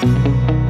Thank you.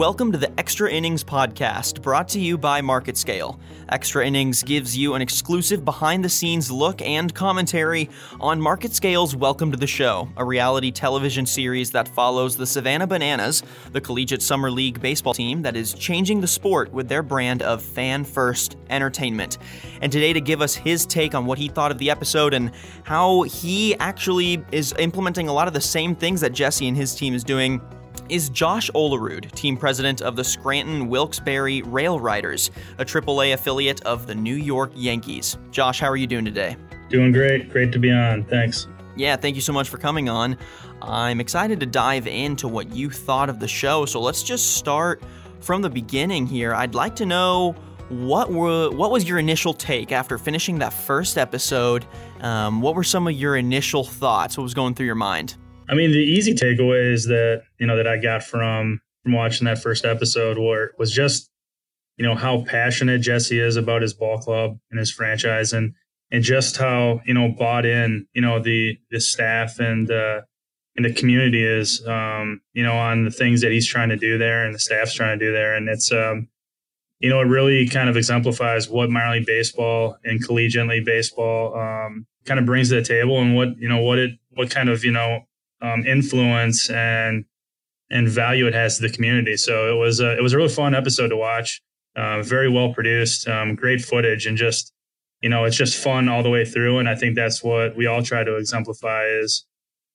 Welcome to the Extra Innings podcast, brought to you by Market Scale. Extra Innings gives you an exclusive behind the scenes look and commentary on Market Scale's Welcome to the Show, a reality television series that follows the Savannah Bananas, the collegiate summer league baseball team that is changing the sport with their brand of fan first entertainment. And today, to give us his take on what he thought of the episode and how he actually is implementing a lot of the same things that Jesse and his team is doing is Josh Olerud, team president of the Scranton Wilkes-Barre Rail Riders, a AAA affiliate of the New York Yankees. Josh, how are you doing today? Doing great. Great to be on. Thanks. Yeah, thank you so much for coming on. I'm excited to dive into what you thought of the show. So let's just start from the beginning here. I'd like to know what were what was your initial take after finishing that first episode? Um, what were some of your initial thoughts? What was going through your mind? I mean, the easy takeaways that you know that I got from from watching that first episode were was just you know how passionate Jesse is about his ball club and his franchise, and and just how you know bought in you know the the staff and uh, and the community is um, you know on the things that he's trying to do there and the staff's trying to do there, and it's um, you know it really kind of exemplifies what minor league baseball and collegiate league baseball um, kind of brings to the table, and what you know what it what kind of you know um, influence and and value it has to the community. So it was a, it was a really fun episode to watch. Uh, very well produced, um, great footage, and just you know it's just fun all the way through. And I think that's what we all try to exemplify is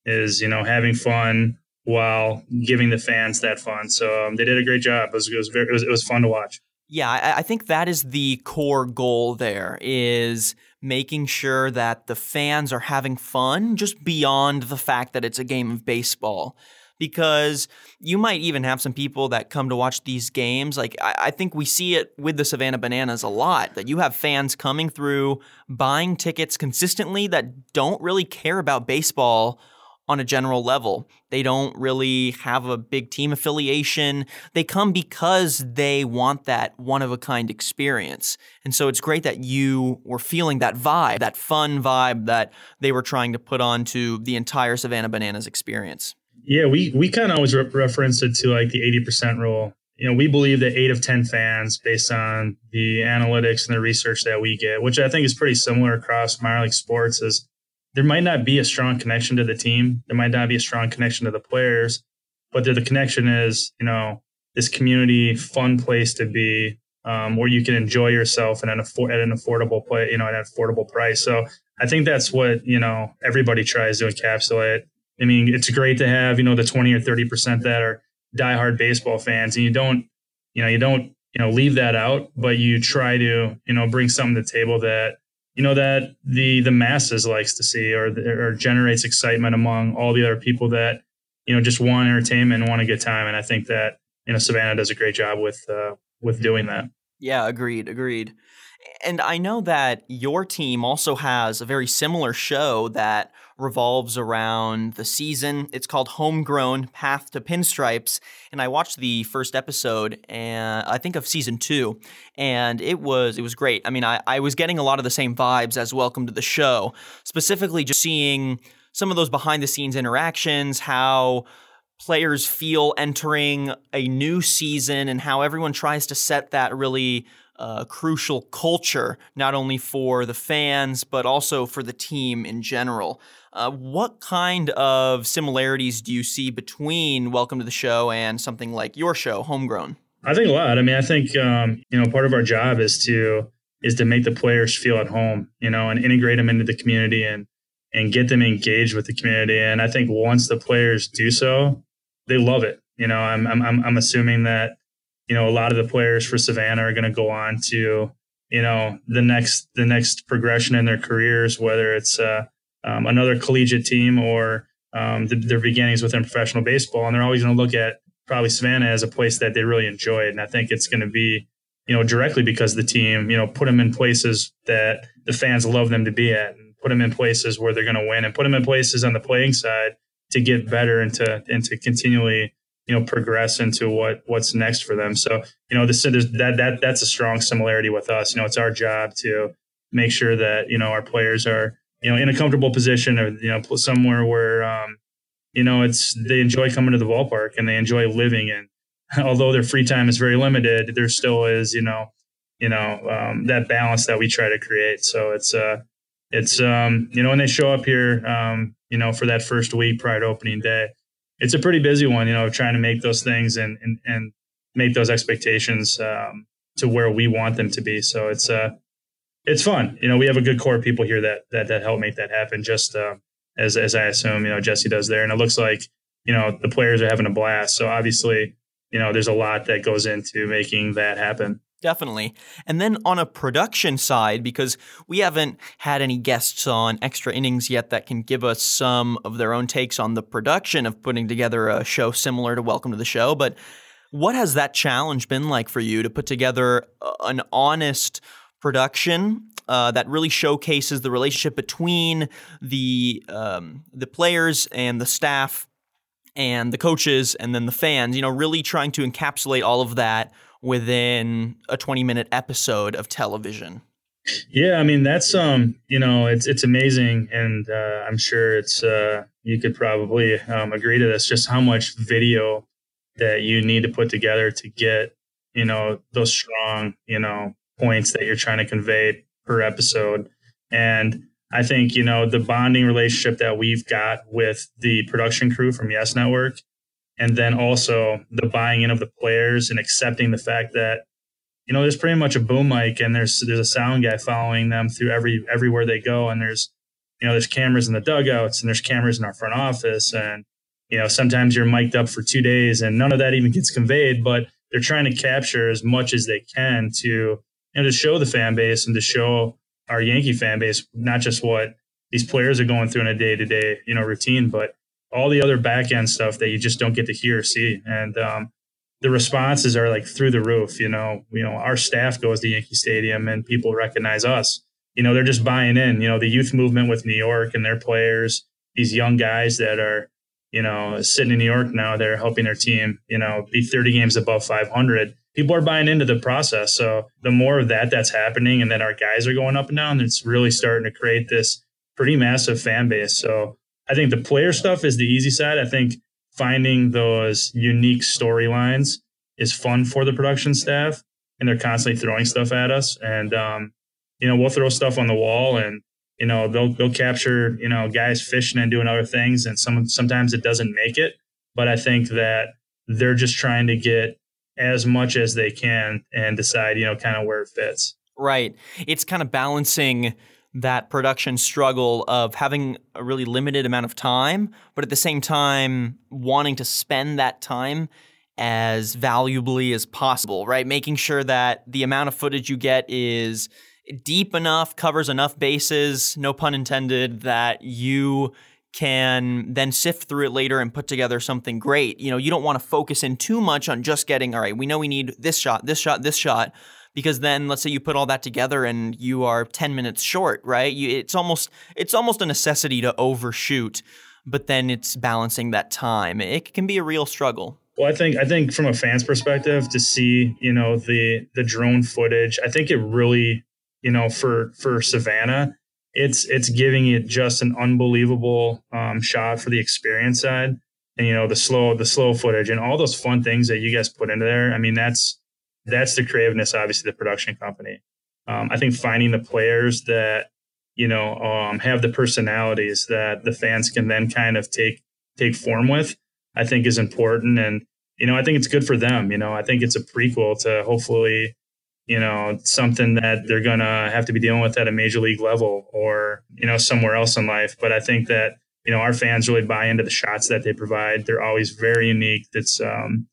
is you know having fun while giving the fans that fun. So um, they did a great job. It was it was, very, it was, it was fun to watch. Yeah, I, I think that is the core goal. There is making sure that the fans are having fun just beyond the fact that it's a game of baseball. Because you might even have some people that come to watch these games. Like, I, I think we see it with the Savannah Bananas a lot that you have fans coming through, buying tickets consistently that don't really care about baseball on a general level. They don't really have a big team affiliation. They come because they want that one of a kind experience. And so it's great that you were feeling that vibe, that fun vibe that they were trying to put onto the entire Savannah Bananas experience. Yeah, we, we kind of always re- reference it to like the 80% rule. You know, we believe that eight of 10 fans, based on the analytics and the research that we get, which I think is pretty similar across minor league sports, is there might not be a strong connection to the team. There might not be a strong connection to the players, but the connection is, you know, this community fun place to be um, where you can enjoy yourself and an at an affordable play, you know, at an affordable price. So I think that's what, you know, everybody tries to encapsulate. I mean, it's great to have, you know, the 20 or 30% that are diehard baseball fans and you don't, you know, you don't, you know, leave that out, but you try to, you know, bring something to the table that you know that the the masses likes to see or or generates excitement among all the other people that you know just want entertainment and want a good time. And i think that you know savannah does a great job with uh, with doing that. Yeah agreed agreed. And I know that your team also has a very similar show that revolves around the season. It's called Homegrown Path to Pinstripes. And I watched the first episode and I think of season two. And it was it was great. I mean, I, I was getting a lot of the same vibes as Welcome to the Show. Specifically just seeing some of those behind the scenes interactions, how players feel entering a new season and how everyone tries to set that really uh, crucial culture, not only for the fans, but also for the team in general. Uh, what kind of similarities do you see between Welcome to the Show and something like your show, Homegrown? I think a lot. I mean, I think um, you know part of our job is to is to make the players feel at home, you know, and integrate them into the community and and get them engaged with the community. And I think once the players do so, they love it. You know, I'm I'm I'm assuming that you know, a lot of the players for Savannah are going to go on to, you know, the next the next progression in their careers, whether it's uh, um, another collegiate team or um, the, their beginnings within professional baseball, and they're always going to look at probably Savannah as a place that they really enjoyed, and I think it's going to be, you know, directly because the team, you know, put them in places that the fans love them to be at, and put them in places where they're going to win, and put them in places on the playing side to get better and to and to continually you know progress into what what's next for them. So you know this that that that's a strong similarity with us. You know it's our job to make sure that you know our players are you know in a comfortable position or you know somewhere where um, you know, it's they enjoy coming to the ballpark and they enjoy living in. Although their free time is very limited, there still is, you know, you know um, that balance that we try to create. So it's uh, it's um, you know, when they show up here, um, you know, for that first week prior to opening day, it's a pretty busy one. You know, of trying to make those things and and and make those expectations um, to where we want them to be. So it's uh, it's fun. You know, we have a good core of people here that that that help make that happen. Just uh, as as I assume, you know, Jesse does there, and it looks like you know the players are having a blast. So obviously, you know, there's a lot that goes into making that happen. Definitely. And then on a production side, because we haven't had any guests on extra innings yet that can give us some of their own takes on the production of putting together a show similar to Welcome to the Show. But what has that challenge been like for you to put together an honest production uh, that really showcases the relationship between the um, the players and the staff and the coaches and then the fans. You know, really trying to encapsulate all of that within a 20 minute episode of television. Yeah, I mean that's um you know it's it's amazing, and uh, I'm sure it's uh, you could probably um, agree to this just how much video that you need to put together to get you know those strong you know points that you're trying to convey per episode. And I think, you know, the bonding relationship that we've got with the production crew from Yes Network, and then also the buying in of the players and accepting the fact that, you know, there's pretty much a boom mic and there's there's a sound guy following them through every everywhere they go. And there's, you know, there's cameras in the dugouts and there's cameras in our front office. And, you know, sometimes you're mic'd up for two days and none of that even gets conveyed, but they're trying to capture as much as they can to and to show the fan base and to show our Yankee fan base not just what these players are going through in a day to day, you know, routine, but all the other back end stuff that you just don't get to hear or see. And um, the responses are like through the roof. You know, you know, our staff goes to Yankee Stadium and people recognize us. You know, they're just buying in. You know, the youth movement with New York and their players, these young guys that are, you know, sitting in New York now, they're helping their team, you know, be 30 games above 500 people are buying into the process. So the more of that that's happening, and then our guys are going up and down, it's really starting to create this pretty massive fan base. So I think the player stuff is the easy side. I think finding those unique storylines is fun for the production staff, and they're constantly throwing stuff at us. And um, you know, we'll throw stuff on the wall, and you know, they'll they'll capture you know guys fishing and doing other things, and some sometimes it doesn't make it. But I think that they're just trying to get as much as they can and decide, you know, kind of where it fits. Right. It's kind of balancing that production struggle of having a really limited amount of time, but at the same time wanting to spend that time as valuably as possible, right? Making sure that the amount of footage you get is deep enough, covers enough bases, no pun intended, that you can then sift through it later and put together something great. You know, you don't want to focus in too much on just getting, all right, we know we need this shot, this shot, this shot, because then let's say you put all that together and you are 10 minutes short, right? You, it's almost it's almost a necessity to overshoot, but then it's balancing that time. It can be a real struggle. Well, I think I think from a fan's perspective to see, you know, the the drone footage, I think it really, you know, for for Savannah, it's it's giving it just an unbelievable um, shot for the experience side and you know the slow the slow footage and all those fun things that you guys put into there i mean that's that's the creativeness obviously the production company um, i think finding the players that you know um, have the personalities that the fans can then kind of take take form with i think is important and you know i think it's good for them you know i think it's a prequel to hopefully you know, something that they're to have to be dealing with at a major league level or, you know, somewhere else in life. But I think that, you know, our fans really buy into the shots that they provide. They're always very unique. That's, um,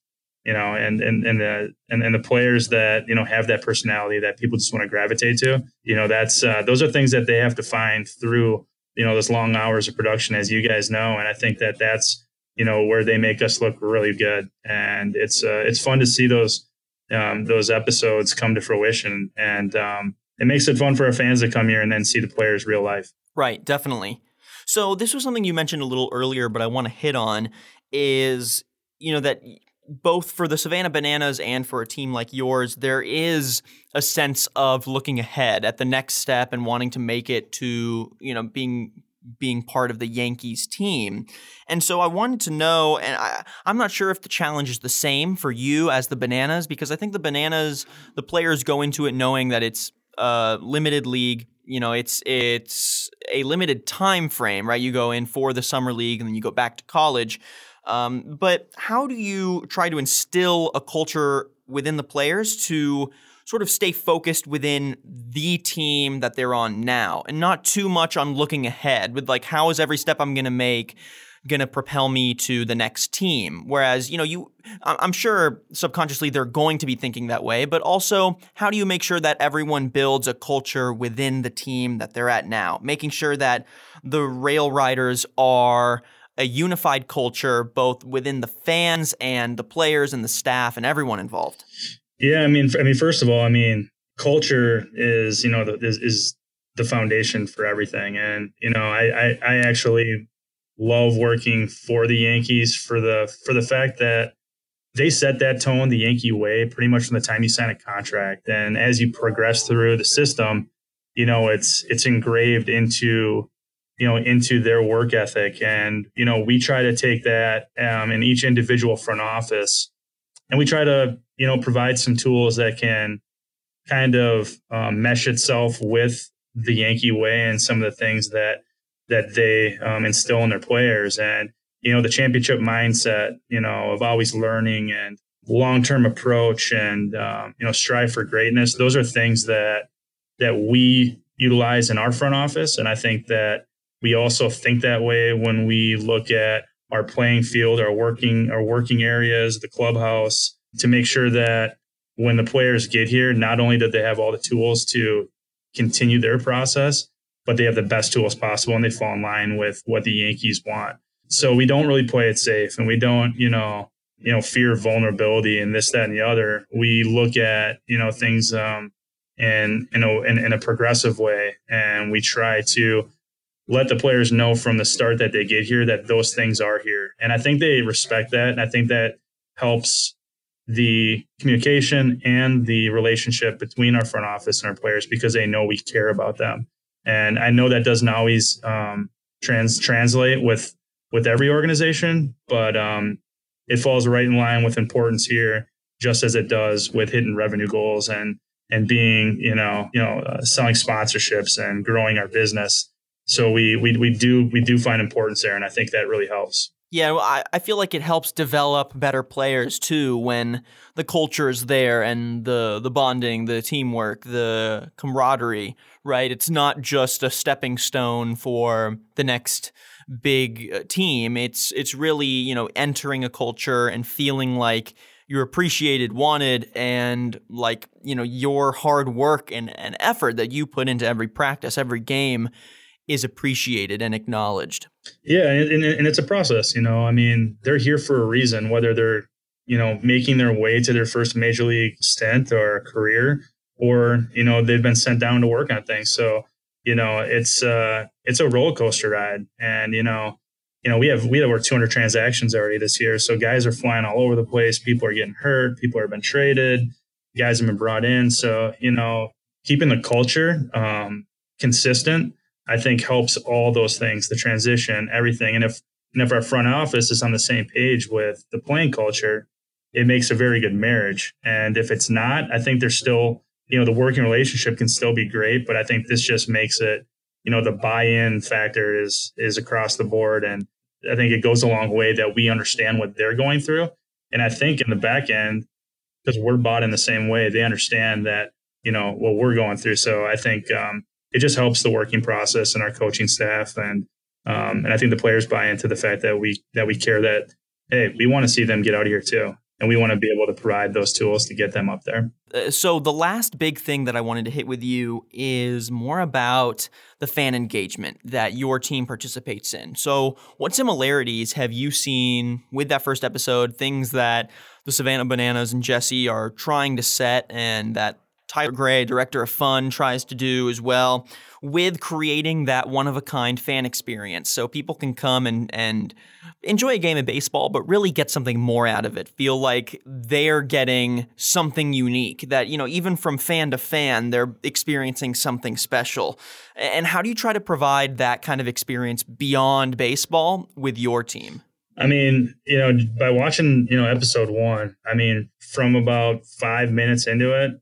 you know, and, and, and the, and, and the players that, you know, have that personality that people just want to gravitate to, you know, that's, uh, those are things that they have to find through, you know, those long hours of production, as you guys know. And I think that that's, you know, where they make us look really good. And it's, uh, it's fun to see those, um, those episodes come to fruition. And um, it makes it fun for our fans to come here and then see the players real life. Right, definitely. So this was something you mentioned a little earlier, but I want to hit on is you know that both for the Savannah Bananas and for a team like yours, there is a sense of looking ahead at the next step and wanting to make it to you know being being part of the Yankees team. And so I wanted to know, and I, I'm not sure if the challenge is the same for you as the Bananas, because I think the Bananas, the players go into it knowing that it's a limited league. You know, it's it's a limited time frame, right? You go in for the summer league and then you go back to college. Um, but how do you try to instill a culture within the players to sort of stay focused within the team that they're on now and not too much on looking ahead with like how is every step I'm going to make going to propel me to the next team? Whereas you know you i'm sure subconsciously they're going to be thinking that way but also how do you make sure that everyone builds a culture within the team that they're at now? Making sure that the rail riders are a unified culture both within the fans and the players and the staff and everyone involved. Yeah, I mean, I mean, first of all, I mean, culture is you know the, is, is the foundation for everything, and you know, I, I I actually love working for the Yankees for the for the fact that they set that tone the Yankee way pretty much from the time you sign a contract, and as you progress through the system, you know, it's it's engraved into you know into their work ethic. And you know we try to take that um, in each individual front office. And we try to you know provide some tools that can kind of um, mesh itself with the Yankee way and some of the things that that they um, instill in their players. And you know the championship mindset you know of always learning and long-term approach and um, you know strive for greatness those are things that that we utilize in our front office. And i think that we also think that way when we look at our playing field our working our working areas the clubhouse to make sure that when the players get here, not only do they have all the tools to continue their process, but they have the best tools possible and they fall in line with what the Yankees want. So we don't really play it safe and we don't, you know, you know, fear vulnerability and this, that, and the other. We look at, you know, things um in you know in, in a progressive way and we try to let the players know from the start that they get here that those things are here. And I think they respect that. And I think that helps the communication and the relationship between our front office and our players because they know we care about them. And I know that doesn't always um, trans translate with with every organization, but um, it falls right in line with importance here, just as it does with hitting revenue goals and and being you know you know uh, selling sponsorships and growing our business. So we we we do we do find importance there, and I think that really helps. Yeah, I, I feel like it helps develop better players too when the culture is there and the the bonding, the teamwork, the camaraderie, right? It's not just a stepping stone for the next big uh, team. It's it's really, you know, entering a culture and feeling like you're appreciated, wanted, and like, you know, your hard work and, and effort that you put into every practice, every game is appreciated and acknowledged. Yeah, and, and, it's a process. You know, I mean, they're here for a reason. Whether they're you know making their way to their first major league stint or career, or you know they've been sent down to work on things. So you know, it's uh it's a roller coaster ride, and you know. You know, we have we have over 200 transactions already this year. So guys are flying all over the place. People are getting hurt. People have been traded. Guys have been brought in. So you know, keeping the culture um, consistent I think helps all those things, the transition, everything. And if and if our front office is on the same page with the playing culture, it makes a very good marriage. And if it's not, I think there's still, you know, the working relationship can still be great, but I think this just makes it, you know, the buy-in factor is is across the board. And I think it goes a long way that we understand what they're going through. And I think in the back end, because we're bought in the same way, they understand that, you know, what we're going through. So I think um, it just helps the working process and our coaching staff and um, and I think the players buy into the fact that we that we care that hey we want to see them get out of here too and we want to be able to provide those tools to get them up there. Uh, so the last big thing that I wanted to hit with you is more about the fan engagement that your team participates in. So what similarities have you seen with that first episode? Things that the Savannah Bananas and Jesse are trying to set and that Tyler Gray, director of fun, tries to do as well with creating that one of a kind fan experience. So people can come and, and enjoy a game of baseball, but really get something more out of it. Feel like they're getting something unique that, you know, even from fan to fan, they're experiencing something special. And how do you try to provide that kind of experience beyond baseball with your team? I mean, you know, by watching, you know, episode one, I mean, from about five minutes into it,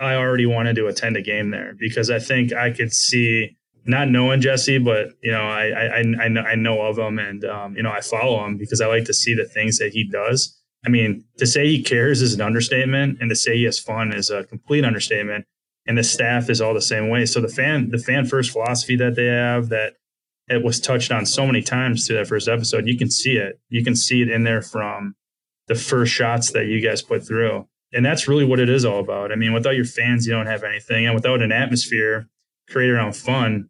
I already wanted to attend a game there because I think I could see not knowing Jesse, but you know, I I I know, I know of him and um, you know I follow him because I like to see the things that he does. I mean, to say he cares is an understatement, and to say he has fun is a complete understatement. And the staff is all the same way. So the fan the fan first philosophy that they have that it was touched on so many times through that first episode, you can see it. You can see it in there from the first shots that you guys put through and that's really what it is all about. I mean, without your fans, you don't have anything, and without an atmosphere created around fun,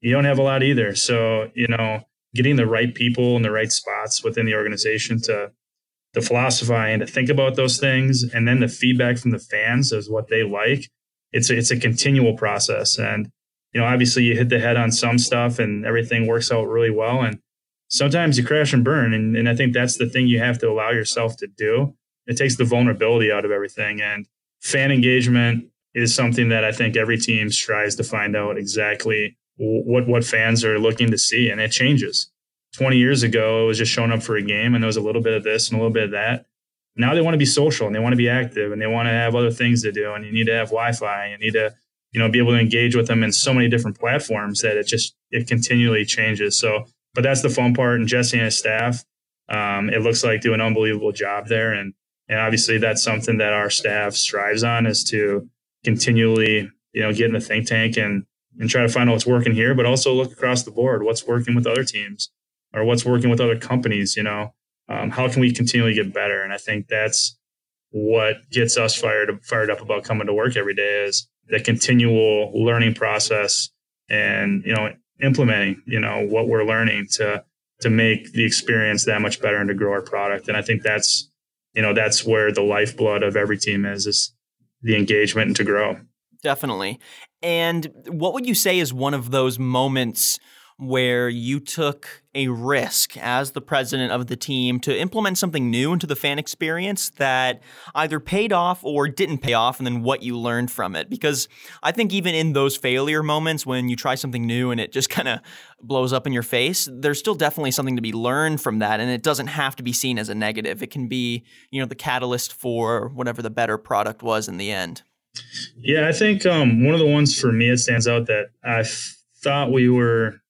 you don't have a lot either. So, you know, getting the right people in the right spots within the organization to to philosophize and to think about those things, and then the feedback from the fans is what they like. It's a, it's a continual process, and you know, obviously, you hit the head on some stuff, and everything works out really well, and sometimes you crash and burn, and, and I think that's the thing you have to allow yourself to do it takes the vulnerability out of everything. And fan engagement is something that I think every team strives to find out exactly what what fans are looking to see, and it changes. 20 years ago, it was just showing up for a game, and there was a little bit of this and a little bit of that. Now they want to be social and they want to be active and they want to have other things to do. And you need to have Wi-Fi. You need to, you know, be able to engage with them in so many different platforms that it just it continually changes. So, but that's the fun part. And Jesse and his staff, um, it looks like do an unbelievable job there. And and obviously, that's something that our staff strives on is to continually, you know, get in the think tank and and try to find out what's working here, but also look across the board, what's working with other teams or what's working with other companies. You know, um, how can we continually get better? And I think that's what gets us fired fired up about coming to work every day is the continual learning process and you know implementing you know what we're learning to to make the experience that much better and to grow our product. And I think that's you know that's where the lifeblood of every team is is the engagement and to grow. Definitely. And what would you say is one of those moments where you took a risk as the president of the team to implement something new into the fan experience that either paid off or didn't pay off, and then what you learned from it. Because I think even in those failure moments when you try something new and it just kind of blows up in your face, there's still definitely something to be learned from that, and it doesn't have to be seen as a negative. It can be, you know, the catalyst for whatever the better product was in the end. Yeah, I think um, one of the ones for me it stands out that I thought we were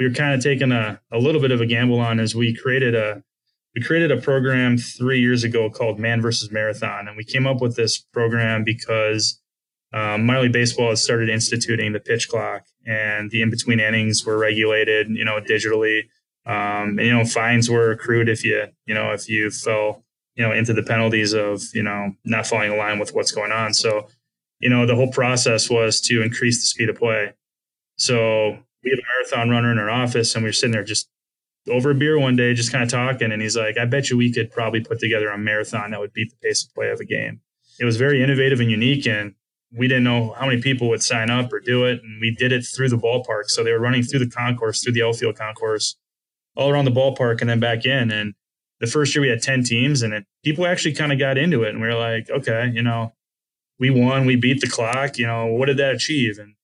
we were kind of taking a, a little bit of a gamble on as we created a we created a program three years ago called Man versus Marathon, and we came up with this program because um, league baseball has started instituting the pitch clock, and the in between innings were regulated, you know, digitally. Um, and you know, fines were accrued if you you know if you fell you know into the penalties of you know not falling in line with what's going on. So you know, the whole process was to increase the speed of play. So we have a marathon runner in our office and we were sitting there just over a beer one day, just kind of talking. And he's like, I bet you we could probably put together a marathon that would beat the pace of play of a game. It was very innovative and unique. And we didn't know how many people would sign up or do it. And we did it through the ballpark. So they were running through the concourse, through the outfield concourse, all around the ballpark and then back in. And the first year we had 10 teams and it, people actually kind of got into it. And we were like, okay, you know, we won, we beat the clock. You know, what did that achieve? And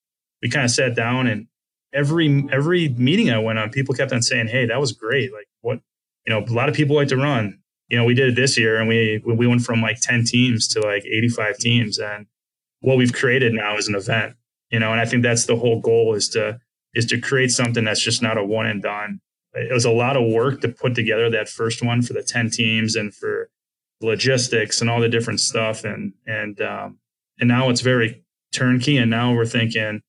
we kind of sat down and every every meeting I went on, people kept on saying, "Hey, that was great! Like, what? You know, a lot of people like to run. You know, we did it this year, and we we went from like ten teams to like eighty five teams, and what we've created now is an event. You know, and I think that's the whole goal is to is to create something that's just not a one and done. It was a lot of work to put together that first one for the ten teams and for logistics and all the different stuff, and and um, and now it's very turnkey. And now we're thinking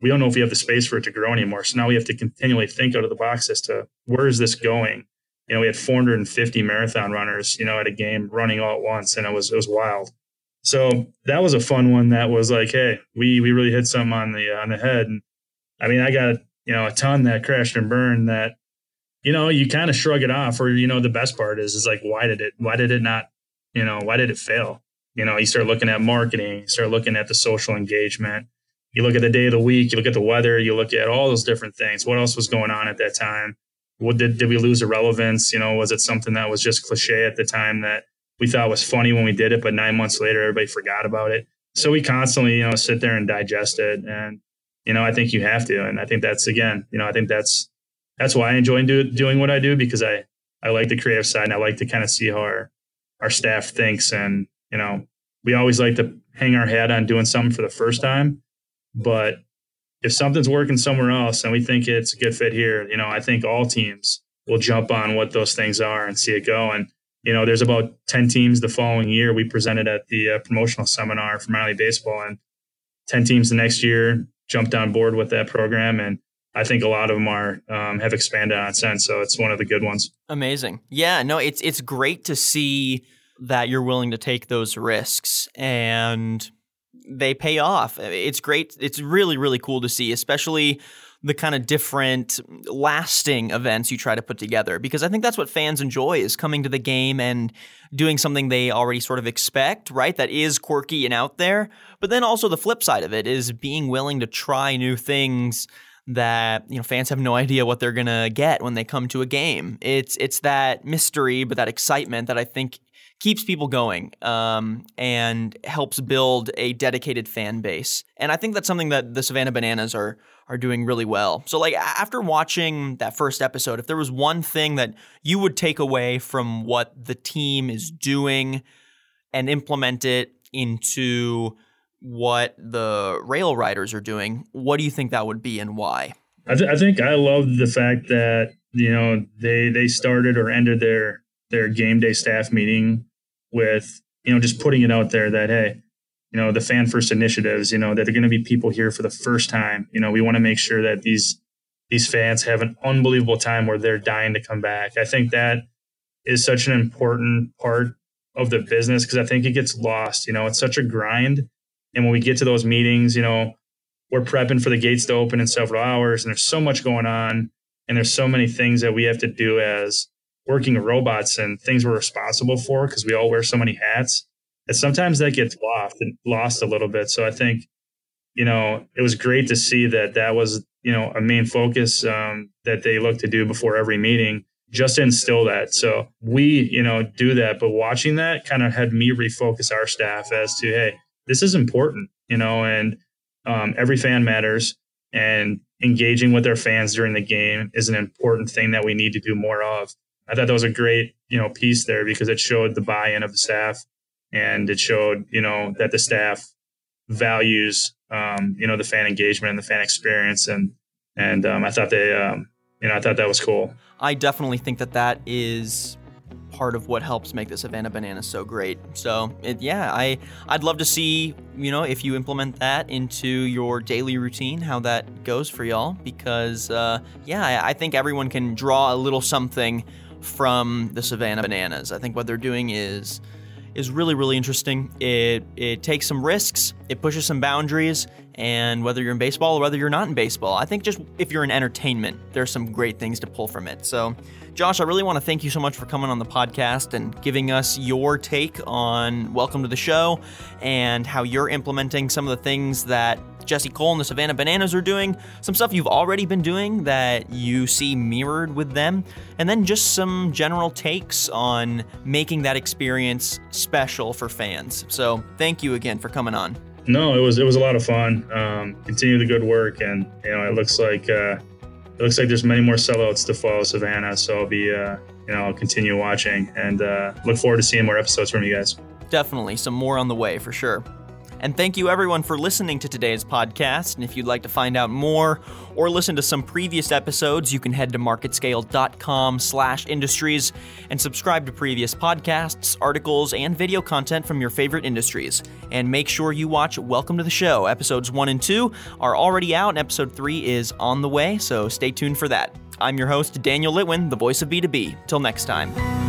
we don't know if we have the space for it to grow anymore. So now we have to continually think out of the box as to where is this going. You know, we had 450 marathon runners, you know, at a game running all at once, and it was it was wild. So that was a fun one. That was like, hey, we we really hit something on the on the head. And I mean, I got you know a ton that crashed and burned that, you know, you kind of shrug it off. Or you know, the best part is is like, why did it why did it not, you know, why did it fail? You know, you start looking at marketing, you start looking at the social engagement. You look at the day of the week, you look at the weather, you look at all those different things. What else was going on at that time? What did did we lose irrelevance? You know, was it something that was just cliche at the time that we thought was funny when we did it, but nine months later everybody forgot about it? So we constantly, you know, sit there and digest it. And, you know, I think you have to. And I think that's again, you know, I think that's that's why I enjoy do, doing what I do because I I like the creative side and I like to kind of see how our our staff thinks. And, you know, we always like to hang our hat on doing something for the first time. But if something's working somewhere else and we think it's a good fit here, you know, I think all teams will jump on what those things are and see it go. And, you know, there's about 10 teams the following year. We presented at the uh, promotional seminar for Minor League Baseball, and 10 teams the next year jumped on board with that program. And I think a lot of them are um, have expanded on since. So it's one of the good ones. Amazing. Yeah, no, it's it's great to see that you're willing to take those risks and they pay off. It's great. It's really, really cool to see, especially the kind of different lasting events you try to put together because I think that's what fans enjoy is coming to the game and doing something they already sort of expect, right? That is quirky and out there. But then also the flip side of it is being willing to try new things that you know fans have no idea what they're gonna get when they come to a game. It's it's that mystery, but that excitement that I think keeps people going um, and helps build a dedicated fan base. And I think that's something that the Savannah Bananas are are doing really well. So like after watching that first episode, if there was one thing that you would take away from what the team is doing and implement it into what the rail riders are doing, what do you think that would be and why? I, th- I think I love the fact that you know they they started or ended their their game day staff meeting with you know just putting it out there that hey you know the fan first initiatives you know that are going to be people here for the first time. You know we want to make sure that these these fans have an unbelievable time where they're dying to come back. I think that is such an important part of the business because i think it gets lost you know it's such a grind. And when we get to those meetings you know we're prepping for the gates to open in several hours and there's so much going on and there's so many things that we have to do as working robots and things we're responsible for because we all wear so many hats. And sometimes that gets lost and lost a little bit. So I think, you know, it was great to see that that was, you know, a main focus um, that they look to do before every meeting, just instill that. So we, you know, do that. But watching that kind of had me refocus our staff as to, hey, this is important, you know, and um, every fan matters. And engaging with our fans during the game is an important thing that we need to do more of. I thought that was a great, you know, piece there because it showed the buy-in of the staff and it showed, you know, that the staff values, um, you know, the fan engagement and the fan experience. And, and um, I thought they, um, you know, I thought that was cool. I definitely think that that is part of what helps make the Savannah Banana so great. So it, yeah, I I'd love to see you know if you implement that into your daily routine, how that goes for y'all. Because uh, yeah, I, I think everyone can draw a little something from the Savannah Bananas. I think what they're doing is is really really interesting. It it takes some risks, it pushes some boundaries, and whether you're in baseball or whether you're not in baseball, I think just if you're in entertainment, there's some great things to pull from it. So, Josh, I really want to thank you so much for coming on the podcast and giving us your take on Welcome to the Show and how you're implementing some of the things that Jesse Cole and the Savannah Bananas are doing, some stuff you've already been doing that you see mirrored with them, and then just some general takes on making that experience special for fans. So, thank you again for coming on. No, it was it was a lot of fun. Um, continue the good work, and you know it looks like uh, it looks like there's many more sellouts to follow Savannah. So I'll be uh, you know I'll continue watching and uh, look forward to seeing more episodes from you guys. Definitely, some more on the way for sure. And thank you everyone for listening to today's podcast. And if you'd like to find out more or listen to some previous episodes, you can head to marketscale.com slash industries and subscribe to previous podcasts, articles, and video content from your favorite industries. And make sure you watch Welcome to the Show. Episodes 1 and 2 are already out, and episode 3 is on the way, so stay tuned for that. I'm your host, Daniel Litwin, the voice of B2B. Till next time.